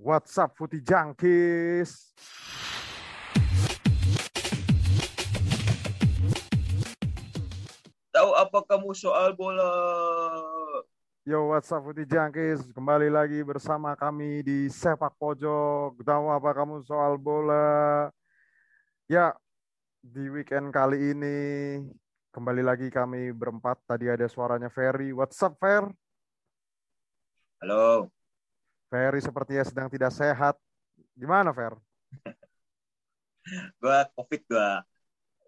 What's up, Putih Jangkis? Tahu apa kamu soal bola? Yo, what's up, Putih Jangkis? Kembali lagi bersama kami di Sepak Pojok. Tahu apa kamu soal bola? Ya, di weekend kali ini kembali lagi kami berempat. Tadi ada suaranya Ferry. What's up, Fer? Halo. Ferry sepertinya sedang tidak sehat. Gimana, Fer? Gua COVID gua.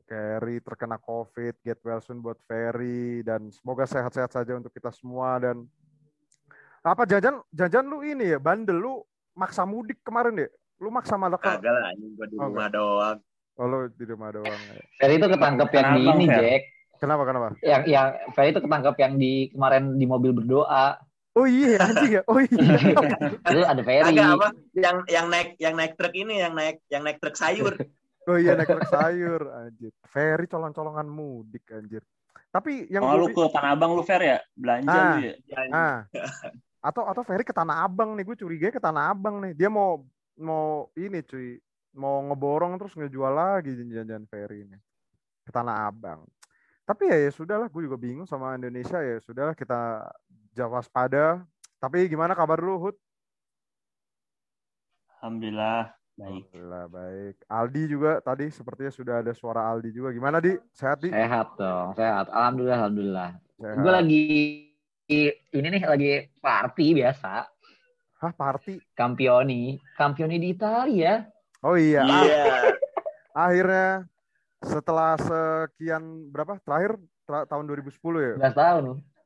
Ferry terkena COVID, get well soon buat Ferry dan semoga sehat-sehat saja untuk kita semua dan apa jajan jajan lu ini ya bandel lu maksa mudik kemarin deh. Lu maksa malah ke Kagak lah, ini gua di Oh, rumah doang. Oh, lu di rumah doang. ya. Ferry itu ketangkep yang di ini, Fer? Jack. Kenapa kenapa? Yang yang Ferry itu ketangkep yang di kemarin di mobil berdoa. Oh iya anjing ya. Oh iya. Itu ada Ferry. Agak apa? Yang yang naik yang naik truk ini, yang naik yang naik truk sayur. Oh iya naik truk sayur anjir. Ferry colong-colongan mudik anjir. Tapi yang Oh, lu ke Tanah Abang lu Fer ya? Belanja Ah. lu ya? Ah. Atau atau Ferry ke Tanah Abang nih, gue curiga ke Tanah Abang nih. Dia mau mau ini cuy, mau ngeborong terus ngejual lagi jajan Ferry ini. Ke Tanah Abang. Tapi ya ya sudahlah, gue juga bingung sama Indonesia ya sudahlah kita jawab waspada. Tapi gimana kabar lu, Hud? Alhamdulillah baik. Alhamdulillah baik. Aldi juga tadi sepertinya sudah ada suara Aldi juga. Gimana di? Sehat di? Sehat dong, sehat. Alhamdulillah, alhamdulillah. Sehat. Gue lagi ini nih lagi party biasa. Hah, party? Campioni, Campioni di Italia. Oh iya. Iya. Akhirnya setelah sekian berapa? Terakhir tra- tahun 2010 ya? 11 tahun.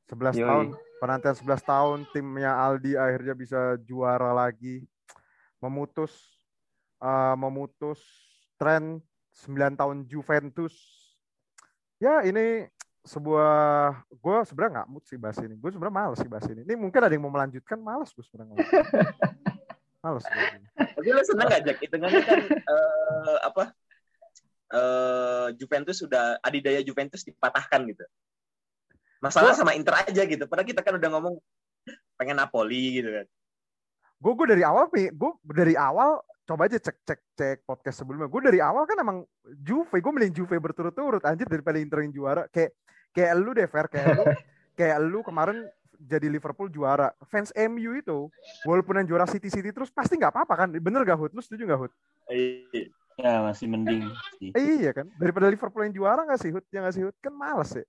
11 Yoi. tahun. Penantian 11 tahun timnya Aldi akhirnya bisa juara lagi. Memutus eh, memutus tren 9 tahun Juventus. Ya, ini sebuah gue sebenarnya nggak mood sih bahas ini. Gue sebenarnya males sih bahas ini. Ini mungkin ada yang mau melanjutkan, males gue sebenarnya. males. Tapi lu seneng gak Jack? Itu kan eh, apa? Eh Juventus sudah adidaya Juventus dipatahkan gitu. Masalah sama Inter aja gitu. Padahal kita kan udah ngomong pengen Napoli gitu kan. gue gue dari awal nih gue dari awal coba aja cek cek cek podcast sebelumnya. Gue dari awal kan emang Juve gue milih Juve berturut-turut. Anjir daripada Inter yang juara. Kayak kayak lu deh Fer. Kayak lu kayak lu kemarin jadi Liverpool juara. Fans MU itu walaupun yang juara City City terus pasti nggak apa-apa kan? Bener gak Hud? Lu setuju gak Hud? Iya. Ya masih mending sih. eh, iya kan? Daripada Liverpool yang juara nggak sih Hud? Ya nggak sih Hud? Kan males ya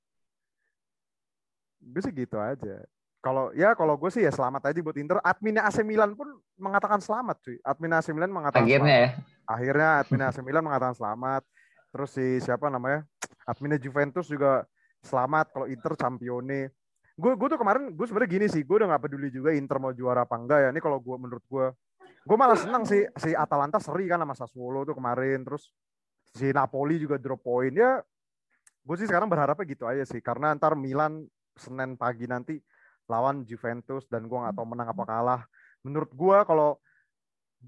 gue sih gitu aja kalau ya kalau gue sih ya selamat aja buat Inter adminnya AC Milan pun mengatakan selamat cuy admin AC Milan mengatakan selamat. Akhirnya ya. akhirnya admin AC Milan mengatakan selamat. Terus si siapa namanya? Adminnya Juventus juga selamat kalau Inter campione. Gue gue tuh kemarin gue sebenarnya gini sih, gue udah nggak peduli juga Inter mau juara apa enggak ya. Ini kalau gue menurut gue, gue malah senang sih si Atalanta seri kan sama Sassuolo tuh kemarin. Terus si Napoli juga drop point ya. Gue sih sekarang berharapnya gitu aja sih, karena ntar Milan Senin pagi nanti lawan Juventus dan gue nggak tahu menang apa kalah. Menurut gue kalau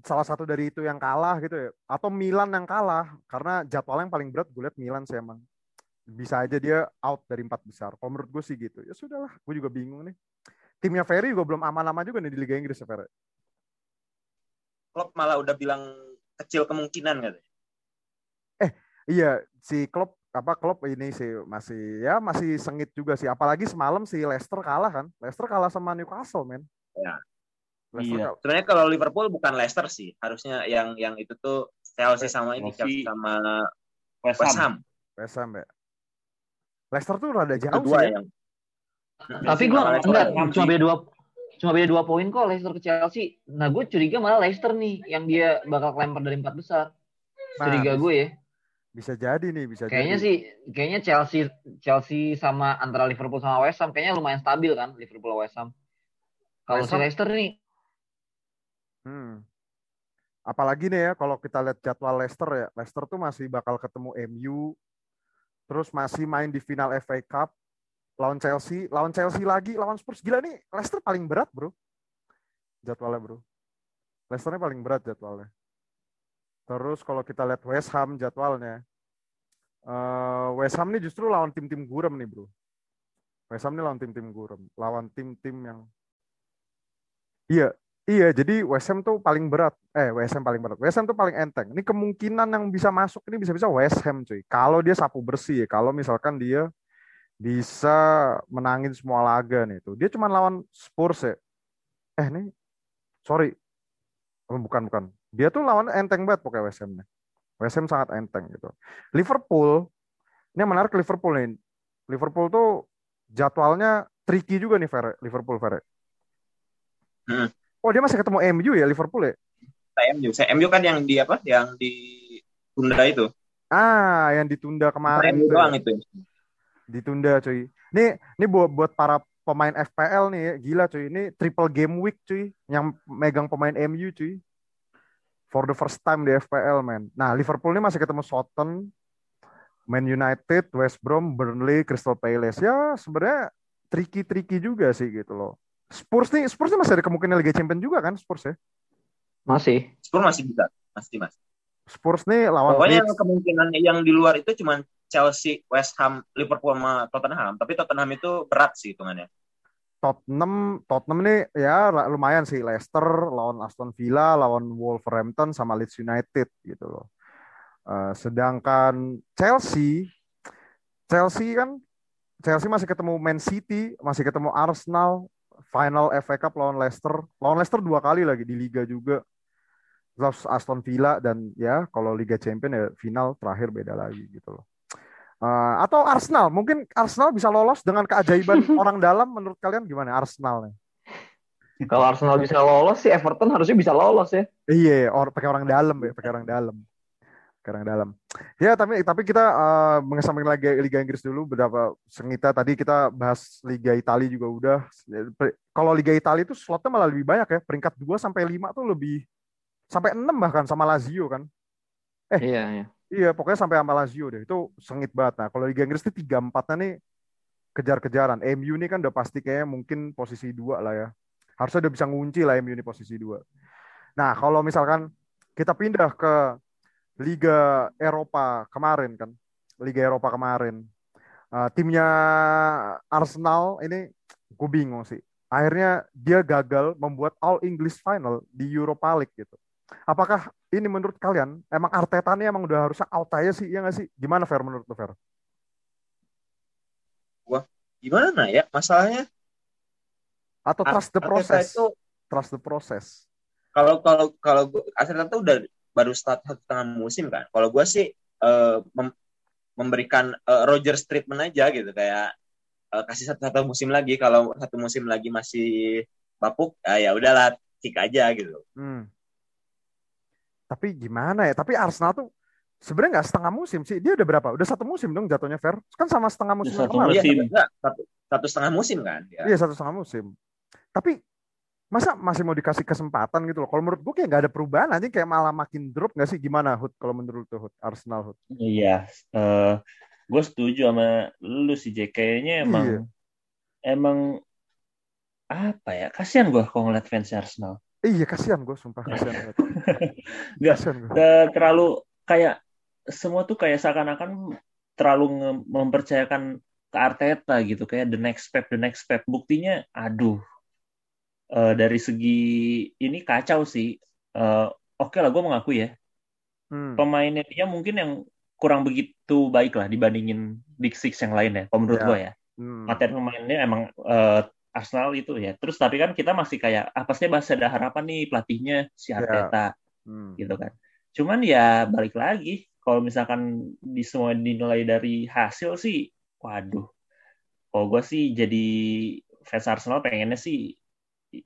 salah satu dari itu yang kalah gitu ya atau Milan yang kalah karena jadwalnya yang paling berat gue lihat Milan sih emang. Bisa aja dia out dari empat besar. Kalau menurut gue sih gitu. Ya sudahlah gue juga bingung nih. Timnya Ferry juga belum aman-aman juga nih di Liga Inggris ya Ferry Klopp malah udah bilang kecil kemungkinan katanya. iya si Klopp apa Klopp ini sih masih ya masih sengit juga sih apalagi semalam si Leicester kalah kan Leicester kalah sama Newcastle men Ya. Leicester Iya. kalah. Sebenarnya kalau Liverpool bukan Leicester sih, harusnya yang yang itu tuh Chelsea sama ini Chelsea. Sama West West Ham. West Ham ya Leicester tuh rada jauh dua sih ya. yang Tapi gue enggak cuma beda dua cuma beda dua poin kok Leicester ke Chelsea. Nah gue curiga malah Leicester nih yang dia bakal kelempar dari empat besar. Nah, Curiga gue ya. Bisa jadi nih bisa Kayaknya jadi sih, kayaknya Chelsea Chelsea sama antara Liverpool sama West Ham kayaknya lumayan stabil kan Liverpool sama West Ham. Kalau si Leicester nih, Hmm. Apalagi nih ya kalau kita lihat jadwal Leicester ya, Leicester tuh masih bakal ketemu MU, terus masih main di final FA Cup, lawan Chelsea, lawan Chelsea lagi, lawan Spurs. Gila nih, Leicester paling berat bro, jadwalnya bro. Leicesternya paling berat jadwalnya. Terus kalau kita lihat West Ham jadwalnya, eh, West Ham nih justru lawan tim-tim gurem nih bro. West Ham nih lawan tim-tim gurem, lawan tim-tim yang Iya, Iya, jadi West Ham tuh paling berat. Eh, West Ham paling berat. West Ham tuh paling enteng. Ini kemungkinan yang bisa masuk ini bisa-bisa West Ham, cuy. Kalau dia sapu bersih ya. Kalau misalkan dia bisa menangin semua laga nih tuh. Dia cuma lawan Spurs ya. Eh, nih. Sorry. Oh, bukan, bukan. Dia tuh lawan enteng banget pokoknya West Ham nih. West Ham sangat enteng gitu. Liverpool, ini yang menarik Liverpool nih. Liverpool tuh jadwalnya tricky juga nih, Fer. Liverpool, Fer. Hmm. Oh dia masih ketemu MU ya Liverpool ya? Saya MU. Saya MU kan yang di apa? Yang di tunda itu. Ah yang ditunda kemarin MU ya. doang itu. Ditunda cuy. Ini ini buat buat para pemain FPL nih ya, gila cuy. Ini triple game week cuy yang megang pemain MU cuy. For the first time di FPL man. Nah Liverpool ini masih ketemu Southampton, Man United, West Brom, Burnley, Crystal Palace. Ya sebenarnya tricky-tricky juga sih gitu loh. Spurs nih, Spurs nih masih ada kemungkinan Liga Champions juga kan Spurs ya? Masih. Spurs masih bisa. Masih mas. Spurs nih lawan Pokoknya Leeds. kemungkinan yang di luar itu cuma Chelsea, West Ham, Liverpool sama Tottenham. Tapi Tottenham itu berat sih hitungannya. Tottenham, Tottenham nih ya lumayan sih Leicester lawan Aston Villa, lawan Wolverhampton sama Leeds United gitu loh. Eh, sedangkan Chelsea, Chelsea kan Chelsea masih ketemu Man City, masih ketemu Arsenal, final FA Cup lawan Leicester, lawan Leicester dua kali lagi di Liga juga. Terus Aston Villa dan ya kalau Liga Champion ya final terakhir beda lagi gitu loh. Eh, atau Arsenal, mungkin Arsenal bisa lolos dengan keajaiban orang dalam menurut kalian gimana Arsenal nih? Kalau Arsenal bisa lolos sih Everton harusnya bisa lolos ya. Iya, or, pakai orang dalam ya, pakai orang dalam. Pakai orang dalam. Ya, tapi tapi kita eh, mengesampingkan Liga, Liga Inggris dulu beberapa sengita tadi kita bahas Liga Italia juga udah. Kalau Liga Italia itu slotnya malah lebih banyak ya. Peringkat 2 sampai 5 tuh lebih sampai 6 bahkan sama Lazio kan. Eh. Iya, iya. Iya, pokoknya sampai sama Lazio deh. Itu sengit banget. Nah, kalau Liga Inggris itu 3 4 nih kejar-kejaran. MU nih kan udah pasti kayaknya mungkin posisi 2 lah ya. Harusnya udah bisa ngunci lah MU ini posisi 2. Nah, kalau misalkan kita pindah ke Liga Eropa kemarin kan. Liga Eropa kemarin. Uh, timnya Arsenal ini gue bingung sih. Akhirnya dia gagal membuat All English Final di Europa League gitu. Apakah ini menurut kalian emang Arteta ini emang udah harusnya out aja sih, ya nggak sih? Gimana Fer menurut lu Fer? Gimana ya? Masalahnya Atau trust the Arteta process? itu Trust the process. kalau kalau kalau Arteta tuh udah baru start satu setengah musim kan. Kalau gue sih eh, mem- memberikan eh, Rogers treatment aja gitu kayak eh, kasih satu satu musim lagi. Kalau satu musim lagi masih bapuk, ya ya udahlah kick aja gitu. Hmm. Tapi gimana ya? Tapi Arsenal tuh sebenarnya nggak setengah musim sih. Dia udah berapa? Udah satu musim dong jatuhnya Fer. Kan sama setengah musim satu kemarin. Iya, Musim. enggak, satu, satu setengah musim kan. Ya. Iya satu setengah musim. Tapi masa masih mau dikasih kesempatan gitu loh. Kalau menurut gue kayak nggak ada perubahan aja kayak malah makin drop nggak sih? Gimana Hud kalau menurut tuh Hud? Arsenal Hud? Iya, eh gue setuju sama lu sih Jack. Kayaknya emang Iya. emang apa ya? Kasihan gue kalau ngeliat fans Arsenal. Iya kasihan gue sumpah kasihan banget. Nggak, Kasihan gue. Ke- terlalu kayak semua tuh kayak seakan-akan terlalu mempercayakan ke Arteta gitu kayak the next step the next step buktinya aduh eh, dari segi ini kacau sih Eh, oke lah gue mengakui ya Hmm. pemainnya dia mungkin yang kurang begitu baik lah dibandingin Big Six yang lain ya kalau menurut Ya. gue ya Hmm. materi pemainnya emang eh, Arsenal itu ya terus tapi kan kita masih kayak apa sih masih ada harapan nih pelatihnya si Ya. Arteta Hmm. gitu kan. Cuman ya balik lagi kalau misalkan di semua dinilai dari hasil sih, waduh. Kalau gue sih jadi fans Arsenal pengennya sih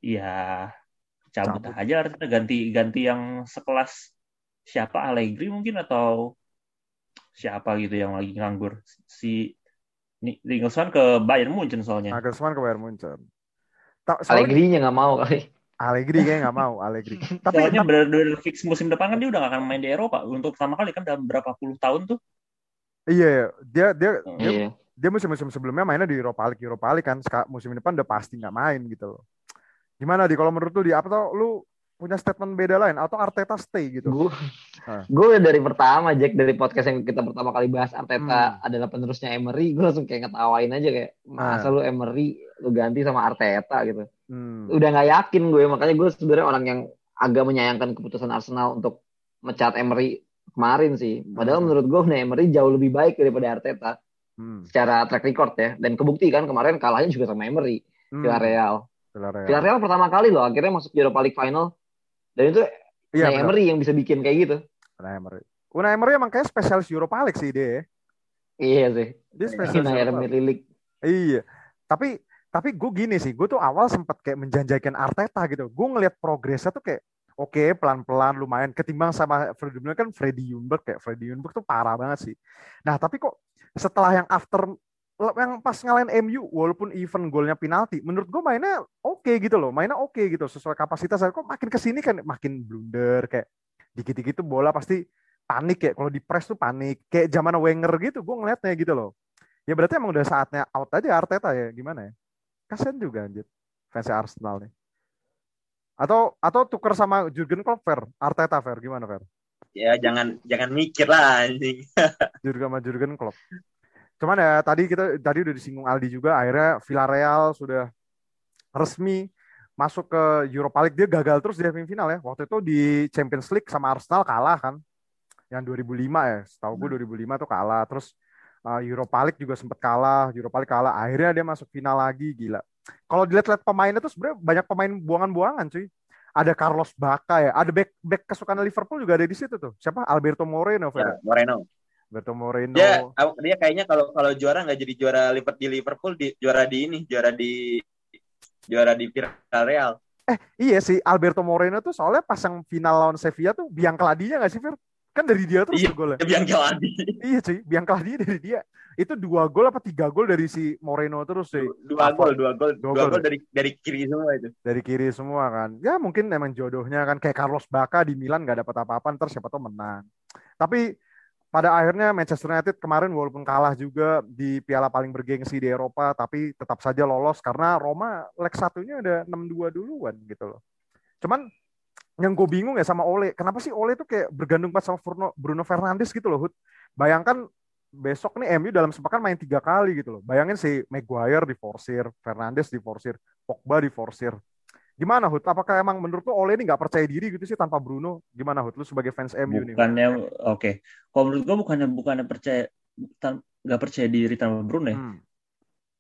ya cabut, Cabut. aja artinya ganti ganti yang sekelas siapa Allegri mungkin atau siapa gitu yang lagi nganggur si Nagelsmann ke Bayern Munchen soalnya. Nagelsmann ke Bayern Munchen. Ta- Soalnya Allegri-nya nggak mau kali. Allegri kayaknya nggak mau Allegri. Tapi Soalnya benar-benar fix musim depan kan dia udah gak akan main di Eropa untuk pertama kali kan dalam berapa puluh tahun tuh. iya dia dia dia, Iya. dia musim-musim sebelumnya mainnya di Europa League Europa League kan. Seka- Musim depan udah pasti nggak main gitu loh. Gimana di kalau menurut lu di apa tau lu punya statement beda lain atau Arteta stay gitu? Gue Ah. Gue dari pertama Jack dari podcast yang kita pertama kali bahas Arteta Hmm. adalah penerusnya Emery, gue langsung kayak ngetawain aja kayak masa Ah. lu Emery lu ganti sama Arteta gitu. Hmm. Udah nggak yakin gue makanya gue sebenarnya orang yang agak menyayangkan keputusan Arsenal untuk mecat Emery kemarin sih. Padahal Hmm. menurut gue Unai Emery jauh lebih baik daripada Arteta Hmm. secara track record ya dan kebukti kan kemarin kalahnya juga sama Emery Hmm. Villarreal. Villarreal. Villarreal pertama kali loh akhirnya masuk Europa League final dan itu Iya, Unai. Emery yang bisa bikin kayak gitu. Unai Emery. Unai Emery emang kayak spesialis Europa League sih dia. ya. Iya sih. Dia spesialis Unai Emery League. Iya. Tapi tapi gue gini sih, gue tuh awal sempet kayak menjanjikan Arteta gitu. Gue ngeliat progresnya tuh kayak oke pelan-pelan lumayan ketimbang sama Freddy Ljungberg kan Freddy Ljungberg kayak Freddy Ljungberg tuh parah banget sih. Nah tapi kok setelah yang after yang pas ngalahin MU walaupun even golnya penalti menurut gue mainnya oke gitu loh mainnya oke gitu sesuai kapasitas. Kok makin ke sini kan makin blunder kayak dikit-dikit tuh bola pasti panik ya. Kalau di press tuh panik kayak zaman Wenger gitu gue ngeliatnya gitu loh. Ya berarti emang udah saatnya out aja Arteta ya gimana ya? Kasian juga anjir fans Arsenal nih. Atau atau tuker sama Jurgen Klopp Fer? Arteta Fer gimana Fer? Ya jangan jangan mikir lah anjing. Jurgen sama Jurgen Klopp cuman ya tadi kita tadi udah disinggung Aldi juga akhirnya Villarreal sudah resmi masuk ke Europa League. Dia gagal terus di semifinal ya. Waktu itu di Champions League sama Arsenal kalah kan. Yang 2005 ya setahu gue 2005 tuh kalah. Terus uh, Europa League juga sempat kalah Europa League kalah. Akhirnya dia masuk final lagi gila. Kalau dilihat-lihat pemainnya tuh sebenarnya banyak pemain buangan-buangan cuy. Ada Carlos Baca ya ada back back kesukaan Liverpool juga ada di situ tuh. Siapa? Alberto Moreno Ya? Moreno. Alberto Moreno Dia dia kayaknya kalau kalau juara nggak jadi juara Liverpool di Liverpool di juara di ini, juara di juara di Villarreal. Iya sih, Alberto Moreno tuh soalnya pas yang final lawan Sevilla tuh biang keladinya gak sih, Fir? Kan dari dia terus Iya. tuh golnya. Biang keladi. Iya cuy, biang keladinya dari dia. Itu dua gol apa tiga gol dari si Moreno terus sih. Dua gol, dua gol, Dua dua gol. gol dari dari kiri semua itu. Dari kiri semua kan. Ya mungkin emang jodohnya kan. Kayak Carlos Baca di Milan gak dapat apa-apa, ntar siapa tau menang. Tapi pada akhirnya Manchester United kemarin walaupun kalah juga di piala paling bergengsi di Eropa, tapi tetap saja lolos karena Roma leg satunya udah 6-2 duluan gitu loh. Cuman yang gue bingung ya sama Ole, kenapa sih Ole tuh kayak bergantung banget sama Bruno, Bruno Fernandes gitu loh. Bayangkan besok nih MU dalam sepekan main tiga kali gitu loh. Bayangin si Maguire di forsir, Fernandes di forsir, Pogba di forsir. Gimana Hud? Apakah emang menurut lu Ole ini nggak percaya diri gitu sih tanpa Bruno? Gimana Hud? Lu sebagai fans MU nih. Bukannya oke kalau menurut gua bukannya bukannya percaya nggak percaya diri tanpa Bruno ya Hmm.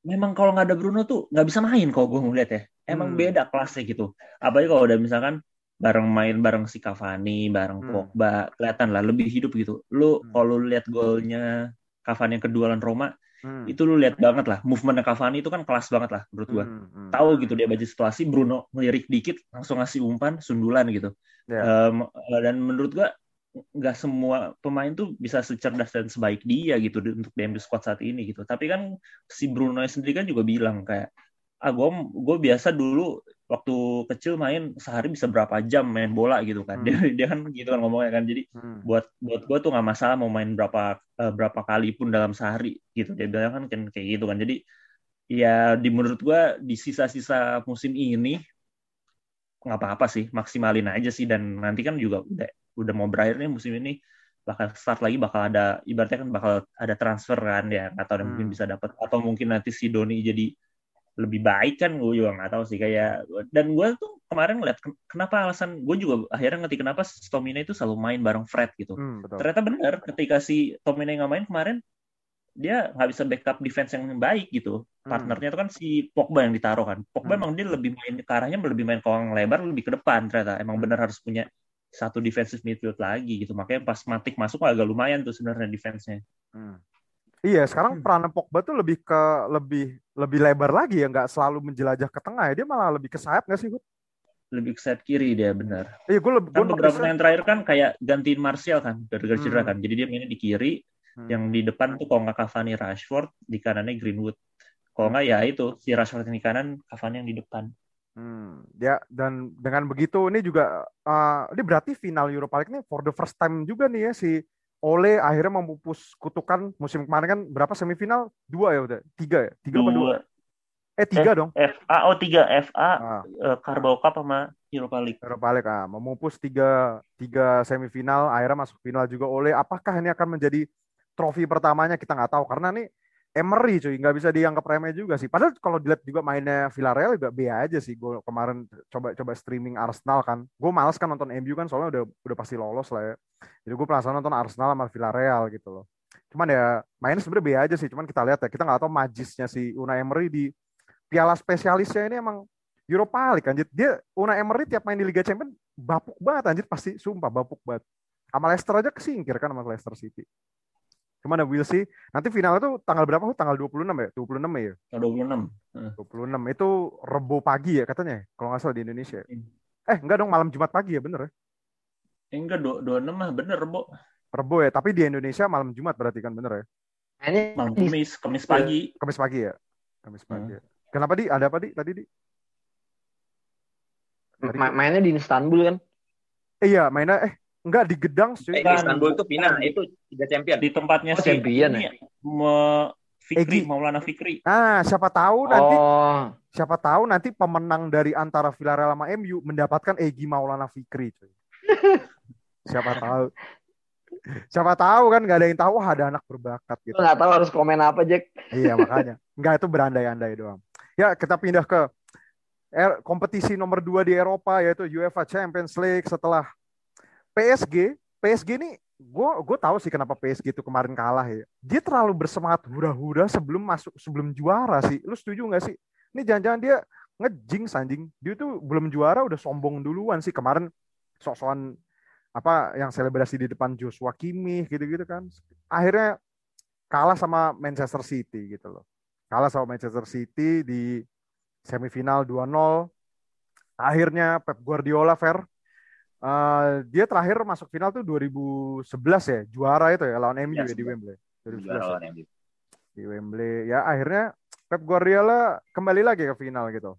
memang kalau nggak ada Bruno tuh nggak bisa main kalau gue ngeliat ya emang Hmm. beda kelasnya gitu apalagi kalau udah misalkan bareng main bareng si Cavani bareng Hmm. Pogba kelihatan lah lebih hidup gitu lu Hmm. kalau lihat golnya Cavani yang kedua lawan Roma Hmm. itu lu lihat banget lah movementnya Cavani itu kan kelas banget lah menurut gua Hmm, hmm. tahu gitu dia baca situasi Bruno ngelirik dikit langsung ngasih umpan sundulan gitu Ya. Em, dan menurut gua nggak semua pemain tuh bisa secerdas dan sebaik dia gitu di- untuk di MU squad saat ini gitu tapi kan si Bruno sendiri kan juga bilang kayak ah gue gue biasa dulu waktu kecil main sehari bisa berapa jam main bola gitu kan. Hmm. dia dia kan gitu kan ngomongnya kan. Jadi Hmm. buat buat gue tuh nggak masalah mau main berapa eh, berapa kali pun dalam sehari gitu. Dia bilang kan kan kayak gitu kan. Jadi ya di menurut gue di sisa-sisa musim ini nggak apa-apa sih. Maksimalin aja sih. Dan nanti kan juga udah udah mau berakhir nih musim ini bakal start lagi bakal ada ibaratnya kan bakal ada transfer kan ya. Tahu ada mungkin Hmm. bisa dapat atau mungkin nanti si Doni jadi lebih baik kan gue juga nggak tahu sih kayak dan gue tuh kemarin ngeliat ken- kenapa alasan gue juga akhirnya ngerti kenapa Stomina itu selalu main bareng Fred gitu Hmm, betul. ternyata benar ketika si Tomine nggak main kemarin dia nggak bisa backup defense yang baik gitu Hmm. partnernya itu kan si Pogba yang ditaruh kan Pogba Hmm. emang dia lebih main ke arahnya lebih main ke orang lebar lebih ke depan ternyata emang Hmm. benar harus punya satu defensive midfield lagi gitu makanya pas Matik masuk agak lumayan tuh sebenarnya defense-nya Hmm. Iya, sekarang peran Pogba tuh lebih ke lebih lebih lebar lagi ya, nggak selalu menjelajah ke tengah ya. Dia malah lebih ke sayap nggak sih, Hud? lebih ke sayap kiri dia benar Iya, gue lebih kan beberapa yang terakhir kan kayak gantiin Martial kan gara-gara cedera Hmm. kan jadi dia mainnya di kiri Hmm. yang di depan tuh kalau nggak Cavani Rashford di kanannya Greenwood kalau nggak ya itu si Rashford yang di kanan Cavani yang di depan Hmm, ya dan dengan begitu ini juga eh, ini berarti final Europa League ini for the first time juga nih ya si Ole akhirnya memupus kutukan musim kemarin kan berapa? Semifinal? Dua ya udah tiga ya? Tiga apa dua? Dua. Eh tiga dong. FA oh tiga. FA Ah, eh, Carabao Cup sama Europa League. Europa League ah, memupus tiga tiga semifinal, akhirnya masuk final juga oleh. Apakah ini akan menjadi trofi pertamanya? Kita nggak tahu. Karena nih Emery cuy nggak bisa dianggap remeh juga sih. Padahal kalau dilihat juga mainnya Villarreal juga B aja sih. Gue kemarin coba coba streaming Arsenal kan. Gue males kan nonton MU kan soalnya udah udah pasti lolos lah ya. Jadi gue penasaran nonton Arsenal sama Villarreal gitu loh. Cuman ya mainnya sebenarnya B aja sih. Cuman kita lihat ya kita nggak tahu majisnya si Unai Emery di piala spesialisnya ini emang Europa League anjir. Dia Unai Emery tiap main di Liga Champions bapuk banget anjir pasti sumpah bapuk banget. Sama Leicester aja kesingkir kan sama Leicester City. Cuman ya we'll see. Nanti final itu tanggal berapa? Tanggal 26 ya? 26 ya? Tahun 26. 26 itu Rebo pagi ya katanya kalau nggak salah di Indonesia. Hmm. Eh enggak dong malam Jumat pagi ya bener ya? Eh, enggak dua- 26 mah bener, Bo. Rebo ya, tapi di Indonesia malam Jumat berarti kan bener ya? Mainnya Malam Kamis, Kamis pagi. Kamis pagi ya? Kamis pagi. Hmm. ya. Kenapa di? Ada apa di tadi di? Tadi- ma- mainnya di Istanbul kan. Eh, iya mainnya eh enggak di Gedang cuy. Eh, Istanbul itu final, itu Liga Champion. Di tempatnya Oh, si champion ya? Me- Fikri, Egi. Maulana Fikri. Ah, siapa tahu nanti Oh, siapa tahu nanti pemenang dari antara Villarreal sama MU mendapatkan Egi Maulana Fikri cuy. siapa tahu. Siapa tahu kan nggak ada yang tahu ada anak berbakat gitu. nggak tahu harus komen apa Jack. Iya makanya. Enggak itu berandai-andai doang. Ya kita pindah ke er- kompetisi nomor 2 di Eropa yaitu UEFA Champions League setelah PSG. PSG ini gue gue tahu sih kenapa PSG itu kemarin kalah ya. Dia terlalu bersemangat hura-hura sebelum masuk sebelum juara sih. Lu setuju nggak sih? Ini jangan-jangan dia ngejing anjing. Dia tuh belum juara udah sombong duluan sih kemarin sok-sokan apa yang selebrasi di depan Joshua Kimmich gitu-gitu kan. Akhirnya kalah sama Manchester City gitu loh. Kalah sama Manchester City di semifinal 2-0. Akhirnya Pep Guardiola fair. Eh, dia terakhir masuk final tuh 2011 ya, juara itu ya lawan MU Ya, ya, di. Wembley. 2011 Juara ya, lawan MU. di Wembley. Ya akhirnya Pep Guardiola kembali lagi ke final gitu.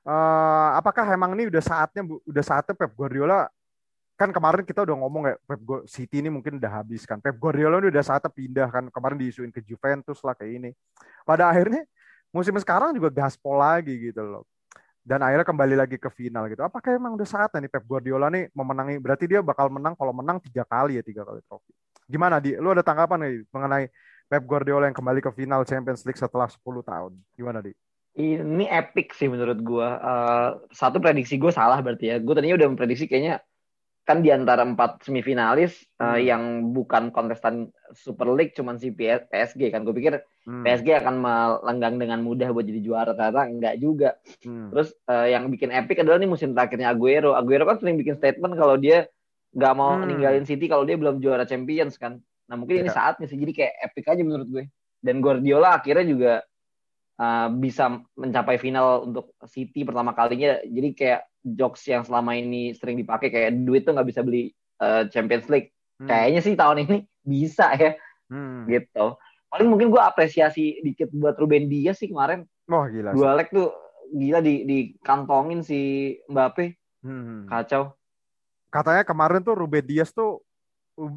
Eh, apakah emang ini udah saatnya udah saatnya Pep Guardiola kan kemarin kita udah ngomong ya Pep City ini mungkin udah habis kan. Pep Guardiola ini udah saatnya pindah kan. Kemarin diisuin ke Juventus lah kayak ini. Pada akhirnya musim sekarang juga gaspol lagi gitu loh. Dan akhirnya kembali lagi ke final gitu. Apakah emang udah saatnya nih Pep Guardiola nih memenangi? Berarti dia bakal menang kalau menang tiga kali ya tiga kali trofi. Gimana di? Lu ada tanggapan nih mengenai Pep Guardiola yang kembali ke final Champions League setelah 10 tahun? Gimana di? Ini epic sih menurut gua. Eh, satu prediksi gue salah berarti ya. Gue tadinya udah memprediksi kayaknya kan di antara empat semifinalis eh, Hmm. yang bukan kontestan Super League cuman si PS PSG kan. Gue pikir Hmm. PSG akan melenggang dengan mudah buat jadi juara ternyata enggak juga. Hmm. Terus eh, yang bikin epic adalah nih musim terakhirnya Aguero. Aguero kan sering bikin statement kalau dia nggak mau Hmm. ninggalin City kalau dia belum juara Champions kan. Nah mungkin ini Iya. saatnya sih. Jadi kayak epic aja menurut gue. Dan Guardiola akhirnya juga eh, bisa mencapai final untuk City pertama kalinya. Jadi kayak jokes yang selama ini sering dipakai kayak duit tuh nggak bisa beli eh, Champions League. Hmm. Kayaknya sih tahun ini bisa ya Hmm. gitu. Paling mungkin gue apresiasi dikit buat Ruben Dias sih kemarin Wah gila. dua leg tuh gila di dikantongin si Mbappe Hmm. kacau Katanya kemarin tuh Ruben Dias tuh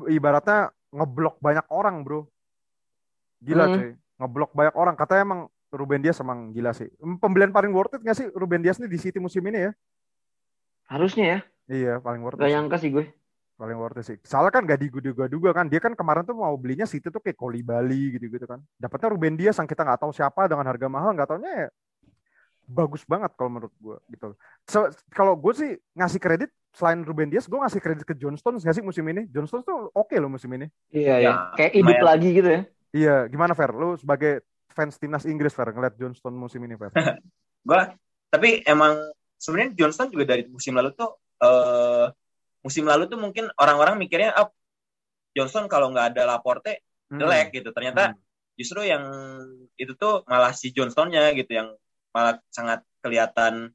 ibaratnya ngeblok banyak orang bro. Gila Hmm. cuy. Ngeblok banyak orang. Katanya emang Ruben Dias emang gila sih. Pembelian paling worth it gak sih Ruben Dias nih di City musim ini ya? harusnya ya Iya paling worth gak it. sih. nyangka sih gue Paling worth it sih. Soalnya kan gak diduga-duga kan. Dia kan kemarin tuh mau belinya City tuh kayak Koli Bali gitu-gitu kan. Dapatnya Ruben Dias yang kita nggak tahu siapa dengan harga mahal. Nggak taunya ya bagus banget kalau menurut gue gitu. So, kalau gue sih ngasih kredit selain Ruben Dias, gue ngasih kredit ke John Stones nggak sih musim ini? John Stones tuh oke loh musim ini. iya Ya, ya kayak hidup lagi gitu ya Iya, gimana Fer? Lu sebagai fans timnas Inggris Fer ngeliat John Stones musim ini Fer? Gua tapi emang sebenarnya Johnston juga dari musim lalu tuh eh musim lalu tuh mungkin orang-orang mikirnya ah Johnson kalau nggak ada Laporte Hmm. jelek gitu. Ternyata justru yang itu tuh malah si Johnstonnya gitu yang malah sangat kelihatan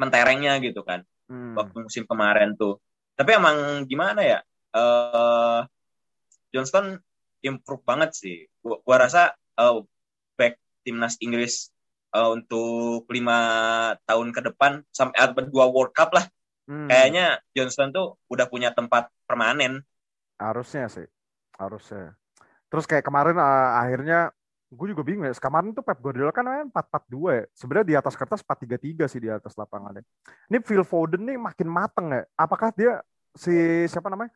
menterengnya gitu kan Hmm. waktu musim kemarin tuh. Tapi emang gimana ya? eh Johnston improve banget sih. Gua, gua rasa back timnas Inggris eh, untuk lima tahun ke depan sampai ada dua World Cup lah. Hmm. Kayaknya Johnston tuh udah punya tempat permanen. harusnya sih, harusnya. Terus kayak kemarin uh, akhirnya gue juga bingung ya. Kemarin tuh Pep Guardiola kan main 4-4-2 ya. Sebenarnya di atas kertas 4-3-3 sih di atas lapangannya. Ini Phil Foden nih makin mateng ya. Apakah dia si siapa namanya?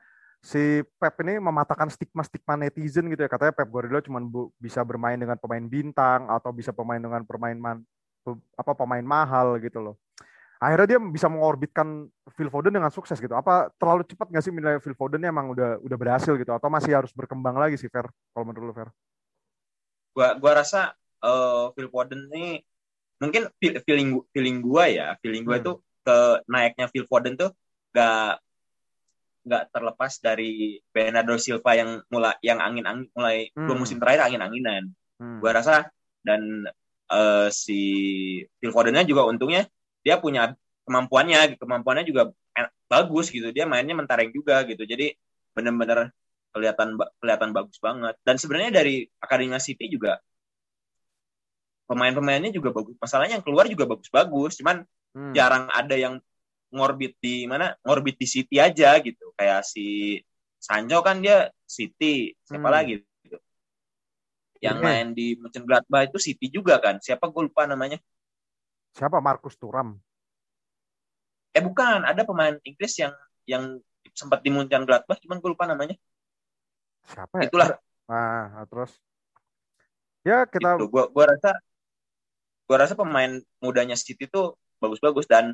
Si Pep ini mematahkan stigma-stigma netizen gitu ya. Katanya Pep Guardiola cuma bisa bermain dengan pemain bintang atau bisa pemain dengan pemain man, apa pemain mahal gitu loh. Akhirnya dia bisa mengorbitkan Phil Foden dengan sukses gitu. Apa terlalu cepat nggak sih menilai Phil Foden emang udah udah berhasil gitu atau masih harus berkembang lagi sih Fer kalau menurut lu Fer? gua gua rasa uh, Phil Foden ini mungkin feeling feeling gua ya feeling gua hmm. itu ke naiknya Phil Foden tuh gak nggak terlepas dari Bernardo Silva yang mulai yang angin angin mulai hmm. dua musim terakhir angin anginan hmm. gua rasa dan uh, si Phil Fodennya juga untungnya dia punya kemampuannya kemampuannya juga bagus gitu dia mainnya mentareng juga gitu jadi bener-bener kelihatan kelihatan bagus banget dan sebenarnya dari akademi City juga pemain-pemainnya juga bagus masalahnya yang keluar juga bagus-bagus cuman hmm. jarang ada yang ngorbit di mana ngorbit di City aja gitu kayak si Sancho kan dia City siapa hmm. lagi gitu yang yeah. main di Mönchengladbach itu City juga kan siapa gue lupa namanya siapa Markus Thuram eh bukan ada pemain Inggris yang yang sempat di Mönchengladbach cuman gue lupa namanya siapa ya? Itulah. Nah, terus ya kita gitu. gua gua rasa gua rasa pemain mudanya City itu bagus-bagus dan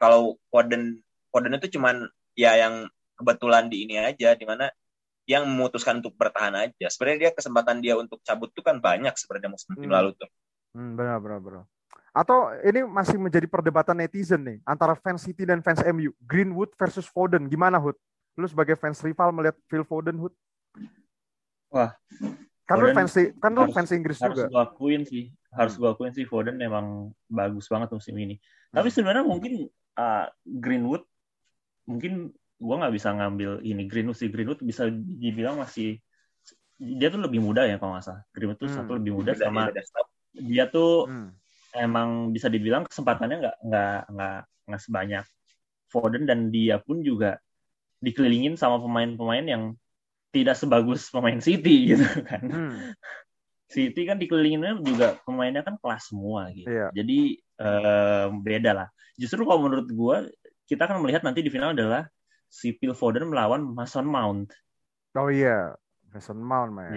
kalau Foden Foden itu cuman ya yang kebetulan di ini aja di mana yang memutuskan untuk bertahan aja. Sebenarnya dia kesempatan dia untuk cabut tuh kan banyak sebenarnya musim hmm. lalu tuh. Hmm, benar benar benar. Atau ini masih menjadi perdebatan netizen nih antara fans City dan fans MU. Greenwood versus Foden gimana Hud? Lu sebagai fans rival melihat Phil Foden Hood? Wah. Kan Foden lu fans kan lu fans Inggris harus juga. Harus gua akuin sih. Harus gua akuin sih Foden memang bagus banget musim ini. Tapi hmm. sebenarnya mungkin uh, Greenwood mungkin gua nggak bisa ngambil ini Greenwood sih Greenwood bisa dibilang masih dia tuh lebih muda ya kalau nggak salah. Greenwood tuh hmm. satu lebih muda sama dia tuh hmm. emang bisa dibilang kesempatannya nggak nggak nggak nggak sebanyak Foden dan dia pun juga dikelilingin sama pemain-pemain yang tidak sebagus pemain City gitu kan. Hmm. City kan dikelilinginnya juga pemainnya kan kelas semua gitu. Iya. Jadi um, beda lah. Justru kalau menurut gue kita akan melihat nanti di final adalah si Phil Foden melawan Mason Mount. Oh iya, Mason Mount man.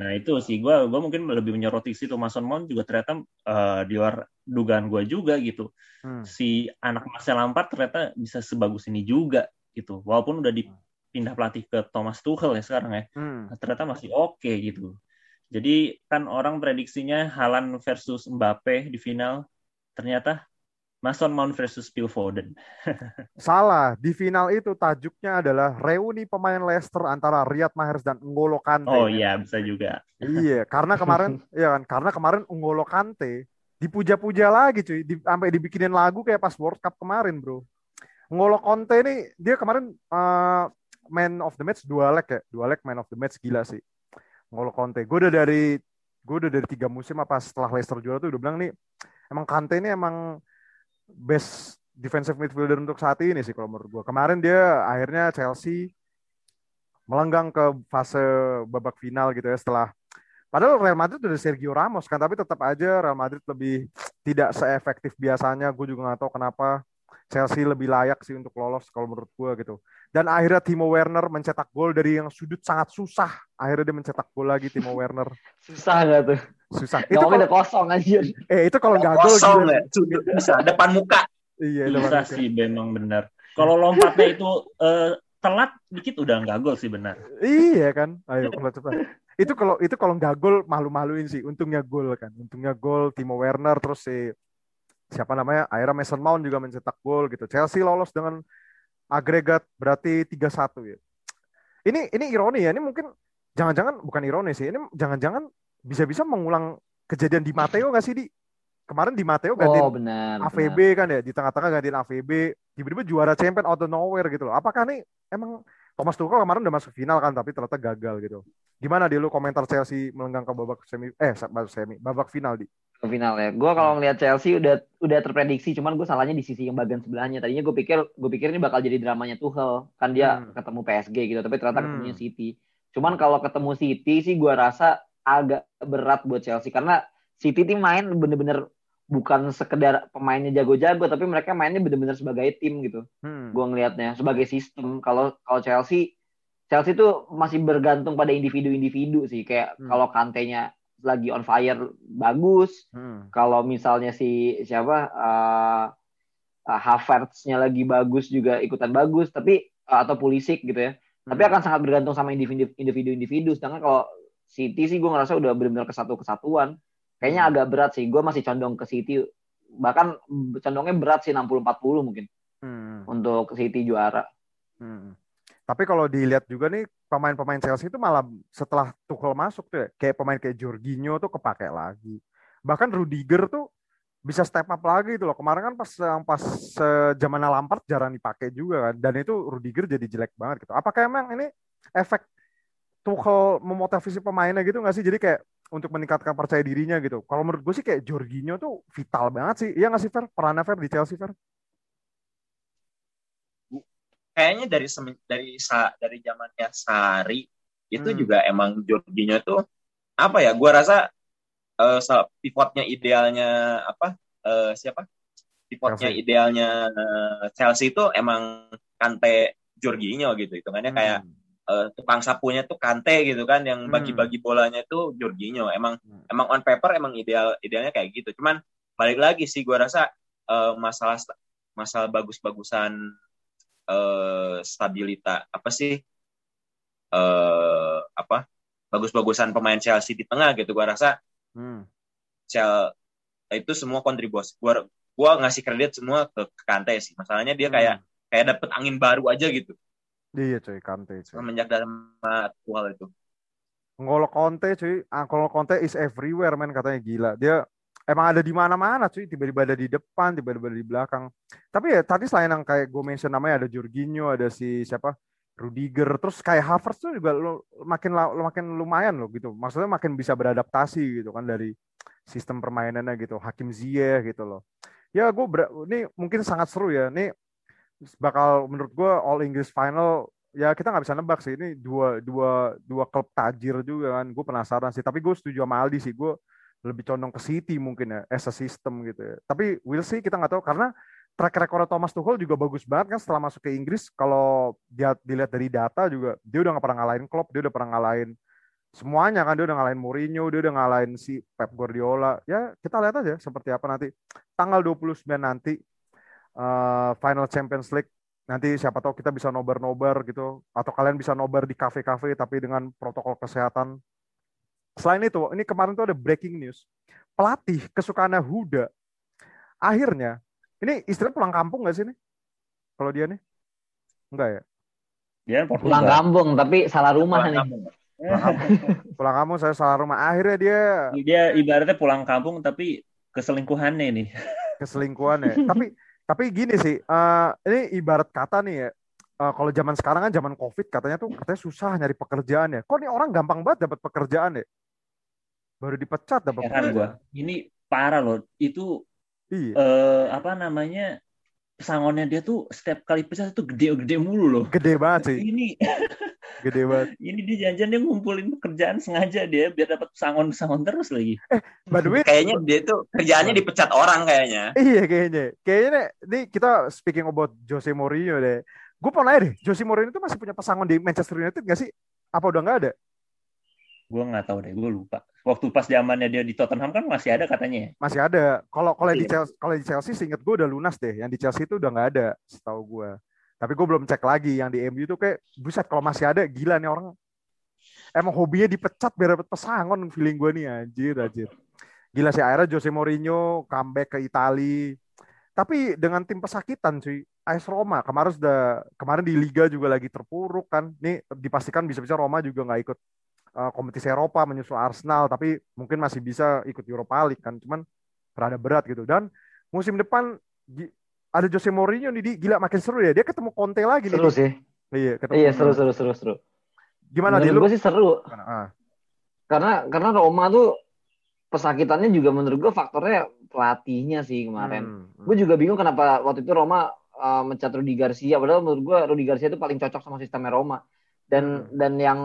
Nah itu sih gue gue mungkin lebih menyoroti situ Mason Mount juga ternyata uh, di luar dugaan gue juga gitu. Hmm. Si anak Marcel Lampard ternyata bisa sebagus ini juga gitu. Walaupun udah dipindah pelatih ke Thomas Tuchel ya sekarang ya, hmm. ternyata masih oke okay, gitu. Jadi kan orang prediksinya Halan versus Mbappe di final, ternyata Mason Mount versus Phil Foden. Salah, di final itu tajuknya adalah reuni pemain Leicester antara Riyad Mahrez dan N'Golo Kante. Oh iya, bisa juga. iya, karena kemarin ya kan, karena kemarin N'Golo Kante dipuja-puja lagi cuy, di, sampai dibikinin lagu kayak pas World Cup kemarin, Bro. Ngolo Conte ini dia kemarin uh, man of the match dua leg ya, dua leg man of the match gila sih. Ngolo Conte. Gue udah dari gue udah dari tiga musim apa setelah Leicester juara tuh udah bilang nih emang Kante ini emang best defensive midfielder untuk saat ini sih kalau menurut gue. Kemarin dia akhirnya Chelsea melenggang ke fase babak final gitu ya setelah Padahal Real Madrid udah Sergio Ramos kan, tapi tetap aja Real Madrid lebih tidak seefektif biasanya. Gue juga nggak tahu kenapa Chelsea lebih layak sih untuk lolos kalau menurut gue gitu. Dan akhirnya Timo Werner mencetak gol dari yang sudut sangat susah. Akhirnya dia mencetak gol lagi Timo Werner. Susah gak tuh? Susah. itu kalau udah kosong aja. Eh itu kalau nggak gol kosong ya. Sudut bisa depan muka. Iya, bisa sih memang benar. Kalau lompatnya itu uh, telat dikit udah nggak gol sih benar. Iya kan. Ayo kalau cepat. itu kalau itu kalau nggak gol malu-maluin sih. Untungnya gol kan. Untungnya gol Timo Werner terus si siapa namanya akhirnya Mason Mount juga mencetak gol gitu. Chelsea lolos dengan agregat berarti 3-1 ya. Ini ini ironi ya. Ini mungkin jangan-jangan bukan ironi sih. Ini jangan-jangan bisa-bisa mengulang kejadian di Matteo nggak sih di kemarin di Matteo gantiin oh, benar, AVB benar. kan ya di tengah-tengah gantiin AVB tiba-tiba juara champion out of nowhere gitu loh. Apakah nih emang Thomas Tuchel kemarin udah masuk final kan tapi ternyata gagal gitu. Gimana dia lu komentar Chelsea melenggang ke babak semi eh babak semi babak final di? Ke final ya. Gue kalau ngelihat Chelsea udah udah terprediksi cuman gue salahnya di sisi yang bagian sebelahnya. Tadinya gue pikir gue pikir ini bakal jadi dramanya Tuchel kan dia hmm. ketemu PSG gitu tapi ternyata hmm. ketemunya City. Cuman kalau ketemu City sih gue rasa agak berat buat Chelsea karena City tim main bener-bener bukan sekedar pemainnya jago-jago tapi mereka mainnya bener-bener sebagai tim gitu. Hmm. Gue ngelihatnya sebagai sistem. Kalau kalau Chelsea Chelsea tuh masih bergantung pada individu-individu sih kayak Hmm. kalau Kante-nya lagi on fire bagus, Hmm. kalau misalnya si siapa uh, uh, Havertz-nya lagi bagus juga ikutan bagus tapi uh, atau Pulisic gitu ya. Tapi Hmm. akan sangat bergantung sama individu- individu-individu. Sedangkan kalau City sih gue ngerasa udah benar-benar kesatu kesatuan. Kayaknya Hmm. agak berat sih. Gue masih condong ke City. Bahkan condongnya berat sih 60-40 mungkin Hmm. untuk City juara. Hmm. Tapi kalau dilihat juga nih pemain-pemain Chelsea itu malah setelah Tuchel masuk tuh ya, kayak pemain kayak Jorginho tuh kepake lagi. Bahkan Rudiger tuh bisa step up lagi itu loh. Kemarin kan pas pas zaman Lampard jarang dipakai juga kan. Dan itu Rudiger jadi jelek banget gitu. Apakah emang ini efek Tuchel memotivasi pemainnya gitu nggak sih? Jadi kayak untuk meningkatkan percaya dirinya gitu. Kalau menurut gue sih kayak Jorginho tuh vital banget sih. Iya nggak sih Fer? Perannya Fer di Chelsea Fer? Kayaknya dari dari sa, dari zamannya Sari itu Hmm. juga emang Jorginho tuh apa ya gua rasa eh, sa- pivotnya idealnya apa eh, siapa pivotnya Chelsea. idealnya eh, Chelsea itu emang Kante Jorginho gitu hitungannya kayak Hmm. eh, tukang sapunya tuh Kante gitu kan yang Hmm. bagi-bagi bolanya tuh Jorginho emang Hmm. emang on paper emang ideal idealnya kayak gitu cuman balik lagi sih gua rasa eh, masalah masalah bagus-bagusan eh stabilitas apa sih eh apa bagus-bagusan pemain Chelsea di tengah gitu. Gua rasa Hmm. Chelsea itu semua kontribusi gua gua ngasih kredit semua ke, ke Kante sih. Masalahnya dia kayak kayak dapet angin baru aja gitu. Iya coy, Kante coy. semenjak sama Tuchel itu. Ngolo Conte cuy, ah, Ngolo Conte is everywhere men katanya. Gila. Dia emang ada di mana-mana cuy, tiba-tiba ada di depan, tiba-tiba ada di belakang. Tapi ya tadi selain yang kayak gue mention namanya ada Jorginho, ada si siapa Rudiger, terus kayak Havertz tuh juga lo, makin la- makin lumayan loh gitu. Maksudnya makin bisa beradaptasi gitu kan dari sistem permainannya gitu. Hakim Ziyech gitu loh. Ya gue ini mungkin sangat seru ya. Ini bakal menurut gue All English Final ya kita nggak bisa nebak sih ini dua dua dua klub tajir juga kan gue penasaran sih tapi gue setuju sama Aldi sih gue lebih condong ke City mungkin ya as a system gitu ya. Tapi we'll see kita nggak tahu karena track record Thomas Tuchel juga bagus banget kan setelah masuk ke Inggris. Kalau dia dilihat dari data juga dia udah nggak pernah ngalahin Klopp dia udah pernah ngalahin semuanya kan. Dia udah ngalahin Mourinho dia udah ngalahin si Pep Guardiola. Ya kita lihat aja seperti apa nanti. Tanggal 29 nanti uh, final Champions League. Nanti siapa tahu kita bisa nobar-nobar gitu atau kalian bisa nobar di kafe-kafe tapi dengan protokol kesehatan. Selain itu, ini kemarin tuh ada breaking news. Pelatih kesukaannya Huda akhirnya ini istilah pulang kampung nggak sih nih? Kalau dia nih? Enggak ya? Dia. Pulang kampung tapi salah rumah Pulang nih. kampung. Pulang kampung, pulang kampung saya salah rumah. Akhirnya dia Dia ibaratnya pulang kampung tapi keselingkuhannya nih. keselingkuhan ya. tapi tapi gini sih, eh, ini ibarat kata nih ya. eh, kalau zaman sekarang kan zaman covid katanya tuh katanya susah nyari pekerjaan ya. Kok nih orang gampang banget dapat pekerjaan ya? Baru dipecat dapat Ya kan gua. Ini parah loh. Itu Iya. eh, apa namanya? Pesangonnya dia tuh setiap kali pecat itu gede-gede mulu loh. Gede banget sih, Ini gede banget. ini dia janjian dia ngumpulin pekerjaan sengaja dia biar dapat pesangon-pesangon terus lagi. By the way, kayaknya dia tuh kerjaannya dipecat orang kayaknya iya kayaknya. Kayaknya nih, nih kita speaking about Jose Mourinho deh. Gue mau nanya deh, Jose Mourinho itu masih punya pesangon di Manchester United gak sih? Apa udah nggak ada? Gue nggak tahu deh, gue lupa. Waktu pas zamannya dia di Tottenham kan masih ada katanya. ya. Masih ada. Kalau kalau di Iya. Chelsea, kalau di Chelsea seinget gue udah lunas deh. Yang di Chelsea itu udah nggak ada, setahu gue. Tapi gue belum cek lagi. Yang di MU itu kayak buset kalau masih ada gila nih orang. Emang hobinya dipecat biar dapet pesangon feeling gue nih anjir anjir. Gila sih akhirnya Jose Mourinho comeback ke Itali. Tapi dengan tim pesakitan cuy. AS Roma kemarin sudah kemarin di Liga juga lagi terpuruk kan. Nih dipastikan bisa-bisa Roma juga nggak ikut uh, kompetisi Eropa menyusul Arsenal tapi mungkin masih bisa ikut Europa League kan cuman rada berat gitu dan musim depan ada Jose Mourinho nih Di. gila makin seru ya dia ketemu Conte lagi nih Seru sih. iya ketemu Iya seru seru seru seru. gimana di lu Menurut gue sih seru. Ah, Karena karena Roma tuh pesakitannya juga menurut gue faktornya pelatihnya sih kemarin. hmm, hmm. Gue juga bingung kenapa waktu itu Roma uh, mencat Rudi Garcia. Padahal menurut gue Rudi Garcia itu paling cocok sama sistemnya Roma. Dan Hmm. dan yang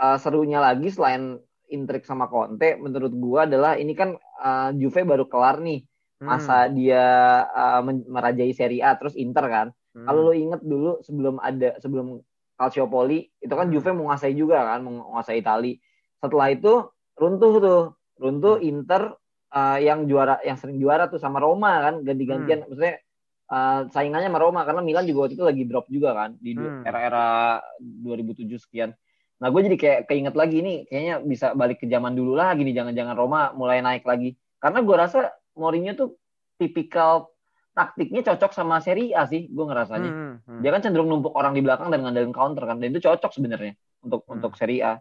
uh, serunya lagi selain intrik sama Conte menurut gua adalah ini kan uh, Juve baru kelar nih Hmm. masa dia uh, merajai Serie A terus Inter kan. Hmm. Kalau lo inget dulu sebelum ada sebelum Calciopoli itu kan Hmm. Juve menguasai juga kan menguasai Itali. Setelah itu runtuh tuh runtuh Hmm. Inter uh, yang juara yang sering juara tuh sama Roma kan ganti-gantian maksudnya uh, saingannya sama Roma karena Milan juga waktu itu lagi drop juga kan di Hmm. era-era 2007 sekian. Nah gue jadi kayak keinget lagi nih kayaknya bisa balik ke zaman dulu lagi nih jangan-jangan Roma mulai naik lagi karena gue rasa Mourinho tuh tipikal taktiknya cocok sama Serie A sih gue ngerasanya. Hmm, hmm. Dia kan cenderung numpuk orang di belakang dan ngandelin counter kan dan itu cocok sebenarnya untuk Hmm. untuk Serie A.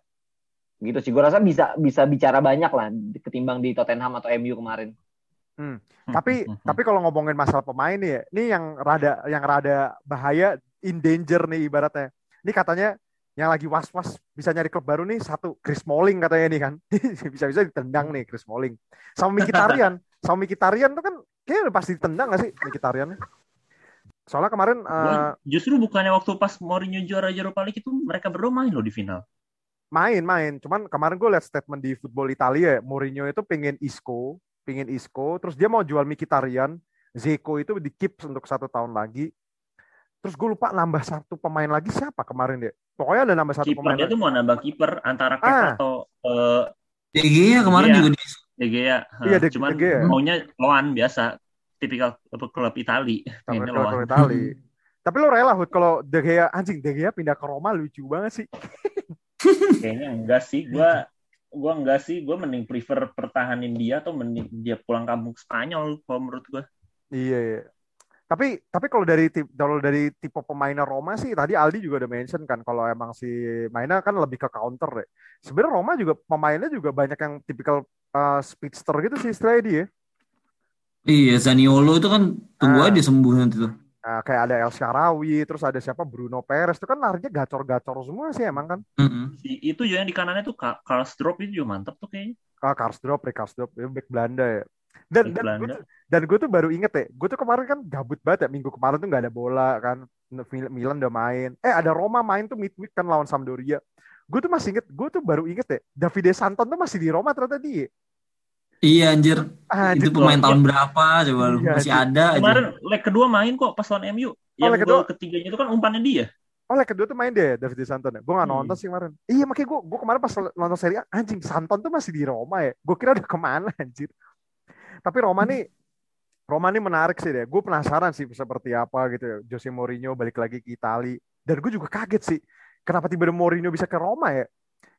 Gitu sih gue rasa bisa bisa bicara banyak lah ketimbang di Tottenham atau MU kemarin. Tapi tapi kalau ngomongin masalah pemain nih ya, ini yang rada yang rada bahaya in danger nih ibaratnya. Ini katanya yang lagi was-was bisa nyari klub baru nih satu Chris Smalling katanya nih kan. Bisa-bisa ditendang nih Chris Smalling. Sama Mkhitaryan. Sama Mkhitaryan tuh kan kayaknya udah pasti ditendang gak sih Mkhitaryan? Soalnya kemarin eh, justru bukannya waktu pas Mourinho juara Europa League itu mereka berdua main loh di final. main-main. Cuman kemarin gue liat statement di Football Italia ya, Mourinho itu pengen Isco, pengen Isco, terus dia mau jual Mkhitaryan, Zeko itu di keep untuk satu tahun lagi. Terus gue lupa nambah satu pemain lagi siapa kemarin dia. Pokoknya ada nambah satu Kiper pemain dia lagi. tuh mau nambah kiper antara Kepa Ah. atau eh DG ya kemarin juga di De Gea. Iya, De- cuman De Gea. maunya loan biasa, tipikal klub klub Itali. Klub loan. Itali. Tapi lo rela Hud kalau De Gea anjing De Gea pindah ke Roma lucu banget sih. Kayaknya enggak sih, gua gua enggak sih, gua mending prefer pertahanin dia atau mending dia pulang kampung ke Spanyol kalau menurut gua. Iya, iya. Tapi tapi kalau dari tip, kalau dari tipe pemainnya Roma sih tadi Aldi juga udah mention kan kalau emang si mainnya kan lebih ke counter ya. Sebenarnya Roma juga pemainnya juga banyak yang tipikal uh, speedster gitu sih istilahnya dia. Iya, Zaniolo itu kan tunggu Ah. aja sembuh nanti tuh. Nah, kayak ada El Sharawi, terus ada siapa Bruno Perez itu kan larinya gacor-gacor semua sih emang kan. Mm-mm. Si, itu juga yang di kanannya tuh Ka- Karlsdorp itu juga mantap tuh kayaknya. Ah, Karsdorp, Rick Karsdorp, itu back Belanda ya. Dan dan gue tuh, dan gue tuh baru inget ya, gue tuh kemarin kan gabut banget ya minggu kemarin tuh nggak ada bola kan, Mil- Milan udah main, eh ada Roma main tuh midweek kan lawan Sampdoria. Gue tuh masih inget, gue tuh baru inget ya, Davide Santon tuh masih di Roma ternyata dia. Iya anjir, Anjir, itu pemain tahun berapa coba lu Iya, masih anjir. ada aja. Kemarin leg kedua main kok pas lawan MU. Yang leg kedua? ketiganya itu kan umpannya dia. Oh, leg kedua tuh main deh Davide Santon ya. Gue gak Hmm. nonton sih kemarin. Iya makanya gue gue kemarin pas nonton seri A, anjing Santon tuh masih di Roma ya. Gue kira udah ke mana anjir. Tapi Roma nih Roma nih menarik sih deh. Gue penasaran sih seperti apa gitu ya. Jose Mourinho balik lagi ke Itali. Dan gue juga kaget sih. Kenapa tiba-tiba Mourinho bisa ke Roma ya?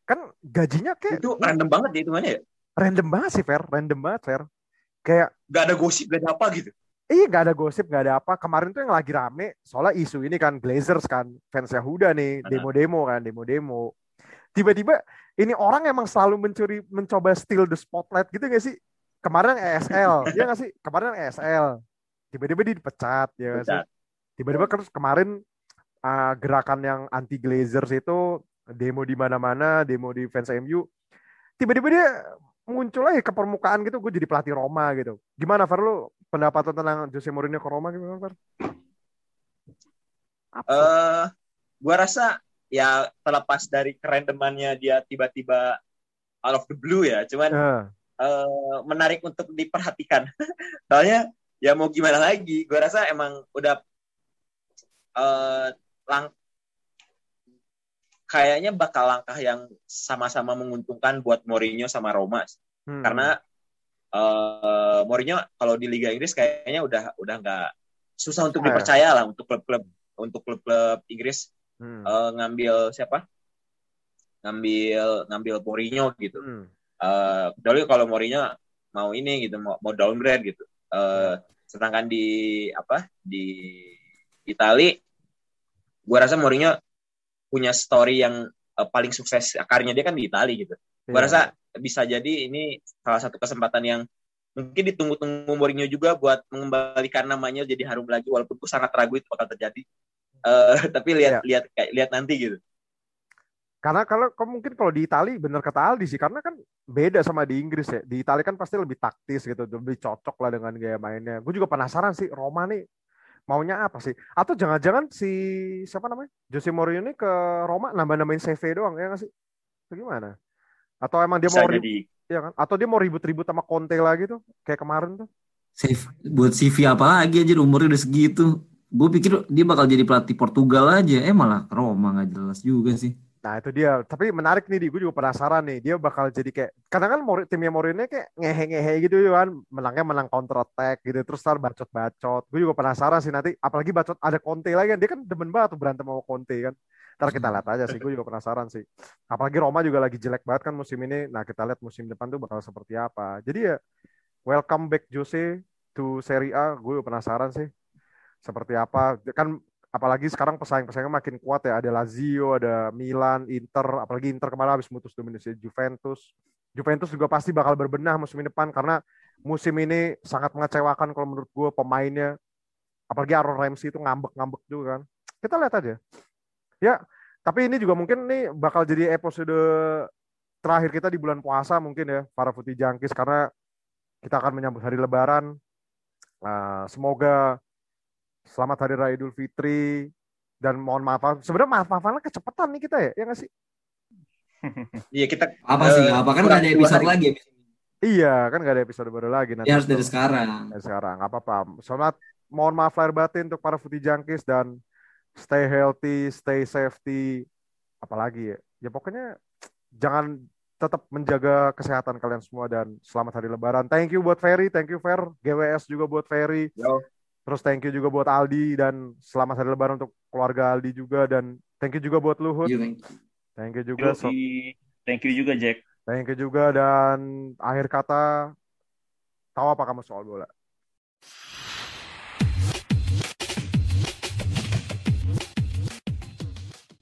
Kan gajinya kayak Itu random banget ya hitungannya ya. random banget sih Fer. Random banget Fer. Kayak Gak ada gosip, gak ada apa gitu. Iya gak ada gosip, gak ada apa. Kemarin tuh yang lagi rame, soalnya isu ini kan Glazers kan, fans Yahuda nih, Mana? demo-demo kan, demo-demo. Tiba-tiba ini orang emang selalu mencuri, mencoba steal the spotlight gitu gak sih? Kemarin ESL, iya gak sih? Kemarin ESL. Tiba-tiba dia dipecat, ya gak sih? Tiba-tiba terus kemarin uh, gerakan yang anti Glazers itu demo di mana-mana, demo di fans MU. Tiba-tiba dia muncul aja ke permukaan gitu, gue jadi pelatih Roma gitu. Gimana Fer lu pendapat lu tentang Jose Mourinho ke Roma gimana? Apa? eh gua rasa ya terlepas dari kerandomannya dia tiba-tiba out of the blue ya, cuman Eh, eh, menarik untuk diperhatikan. Soalnya ya mau gimana lagi, gua rasa emang udah eh lang kayaknya bakal langkah yang sama-sama menguntungkan buat Mourinho sama Roma hmm. karena eh Mourinho kalau di Liga Inggris kayaknya udah udah nggak susah untuk Ah, ya. dipercaya lah untuk klub-klub untuk klub-klub Inggris Hmm. eh, ngambil siapa ngambil ngambil Mourinho gitu Hmm. Eh kecuali kalau Mourinho mau ini gitu mau, mau downgrade gitu. Eh sedangkan di apa di Itali gua rasa Mourinho punya story yang eh, paling sukses karirnya dia kan di Itali gitu. Gua Iya. rasa bisa jadi ini salah satu kesempatan yang mungkin ditunggu-tunggu Mourinho juga buat mengembalikan namanya jadi harum lagi walaupun gue sangat ragu itu bakal terjadi. Eh, tapi lihat lihat kayak lihat nanti gitu Karena kalau mungkin kalau di Itali bener kata Aldi sih karena kan beda sama di Inggris ya. Di Itali kan pasti lebih taktis gitu, lebih cocok lah dengan gaya mainnya. Gue juga penasaran sih Roma nih maunya apa sih? Atau jangan-jangan si siapa namanya? Jose Mourinho ini ke Roma nambah-nambahin CV doang ya nggak sih? Itu gimana? Atau emang dia Bisa mau ribut, jadi. ya kan? Atau dia mau ribut-ribut sama Conte lagi tuh, kayak kemarin tuh. Save buat CV apa lagi aja umurnya udah segitu. Gue pikir dia bakal jadi pelatih Portugal aja. Eh malah ke Roma nggak jelas juga sih. Nah itu dia. Tapi menarik nih, Di. gue juga penasaran nih. Dia bakal jadi kayak, kadang kan Mori- timnya Mourinho kayak ngehe-ngehe gitu ya kan. Menangnya menang counter attack gitu. Terus ntar bacot-bacot. Gue juga penasaran sih nanti. Apalagi bacot ada Conte lagi kan. Dia kan demen banget tuh berantem sama Conte kan. Ntar kita lihat aja sih. Gue juga penasaran sih. Apalagi Roma juga lagi jelek banget kan musim ini. Nah kita lihat musim depan tuh bakal seperti apa. Jadi ya welcome back Jose to Serie A. Gue penasaran sih. Seperti apa. Kan apalagi sekarang pesaing-pesaingnya makin kuat ya. Ada Lazio, ada Milan, Inter, apalagi Inter kemarin habis mutus dominasi Juventus. Juventus juga pasti bakal berbenah musim depan karena musim ini sangat mengecewakan kalau menurut gue pemainnya. Apalagi Aaron Ramsey itu ngambek-ngambek juga kan. Kita lihat aja. Ya, tapi ini juga mungkin nih bakal jadi episode terakhir kita di bulan puasa mungkin ya para putih jangkis karena kita akan menyambut hari Lebaran. Nah, semoga selamat hari raya Idul Fitri. Dan mohon maaf sebenarnya maaf maafan kecepatan nih kita ya ya nggak sih? Iya kita Apa sih? Eh, Apa? Kan nggak ada episode lagi ya? iya kan nggak ada episode baru lagi nanti. Ya harus dari sekarang. dari sekarang nggak apa-apa. Selamat mohon maaf lahir batin untuk para putih jangkis dan stay healthy stay safety. Apalagi ya? Ya pokoknya jangan tetap menjaga kesehatan kalian semua dan selamat hari lebaran. Thank you buat Ferry thank you Fer. GWS juga buat Ferry. Yo. Terus thank you juga buat Aldi dan selamat hari lebaran untuk keluarga Aldi juga dan thank you juga buat Luhut Iya, thank you. juga so-. Thank you juga Jack. thank you juga dan akhir kata tahu apa kamu soal bola